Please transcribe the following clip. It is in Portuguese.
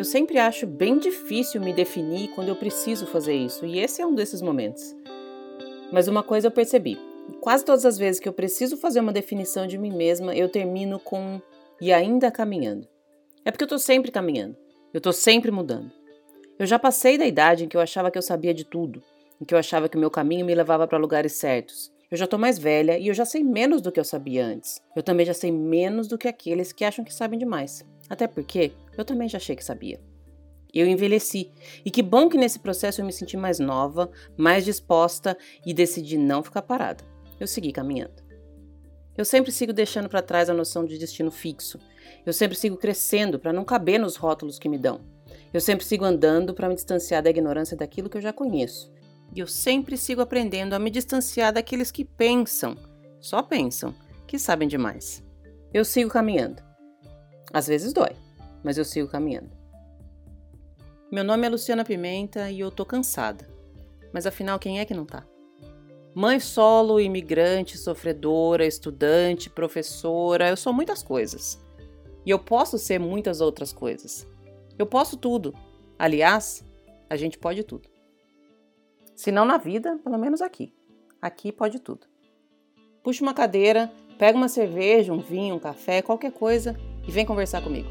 Eu sempre acho bem difícil me definir quando eu preciso fazer isso, e esse é um desses momentos. Mas uma coisa eu percebi: quase todas as vezes que eu preciso fazer uma definição de mim mesma, eu termino com e ainda caminhando. É porque eu tô sempre caminhando, eu tô sempre mudando. Eu já passei da idade em que eu achava que eu sabia de tudo, em que eu achava que o meu caminho me levava para lugares certos. Eu já tô mais velha e eu já sei menos do que eu sabia antes. Eu também já sei menos do que aqueles que acham que sabem demais. Até porque eu também já achei que sabia. Eu envelheci. E que bom que nesse processo eu me senti mais nova, mais disposta e decidi não ficar parada. Eu segui caminhando. Eu sempre sigo deixando para trás a noção de destino fixo. Eu sempre sigo crescendo para não caber nos rótulos que me dão. Eu sempre sigo andando para me distanciar da ignorância daquilo que eu já conheço. E eu sempre sigo aprendendo a me distanciar daqueles que pensam, só pensam, que sabem demais. Eu sigo caminhando. Às vezes dói, mas eu sigo caminhando. Meu nome é Luciana Pimenta e eu tô cansada. Mas afinal, quem é que não tá? Mãe solo, imigrante, sofredora, estudante, professora, eu sou muitas coisas. E eu posso ser muitas outras coisas. Eu posso tudo. Aliás, a gente pode tudo. Se não na vida, pelo menos aqui. Aqui pode tudo. Puxa uma cadeira, pega uma cerveja, um vinho, um café, qualquer coisa e vem conversar comigo.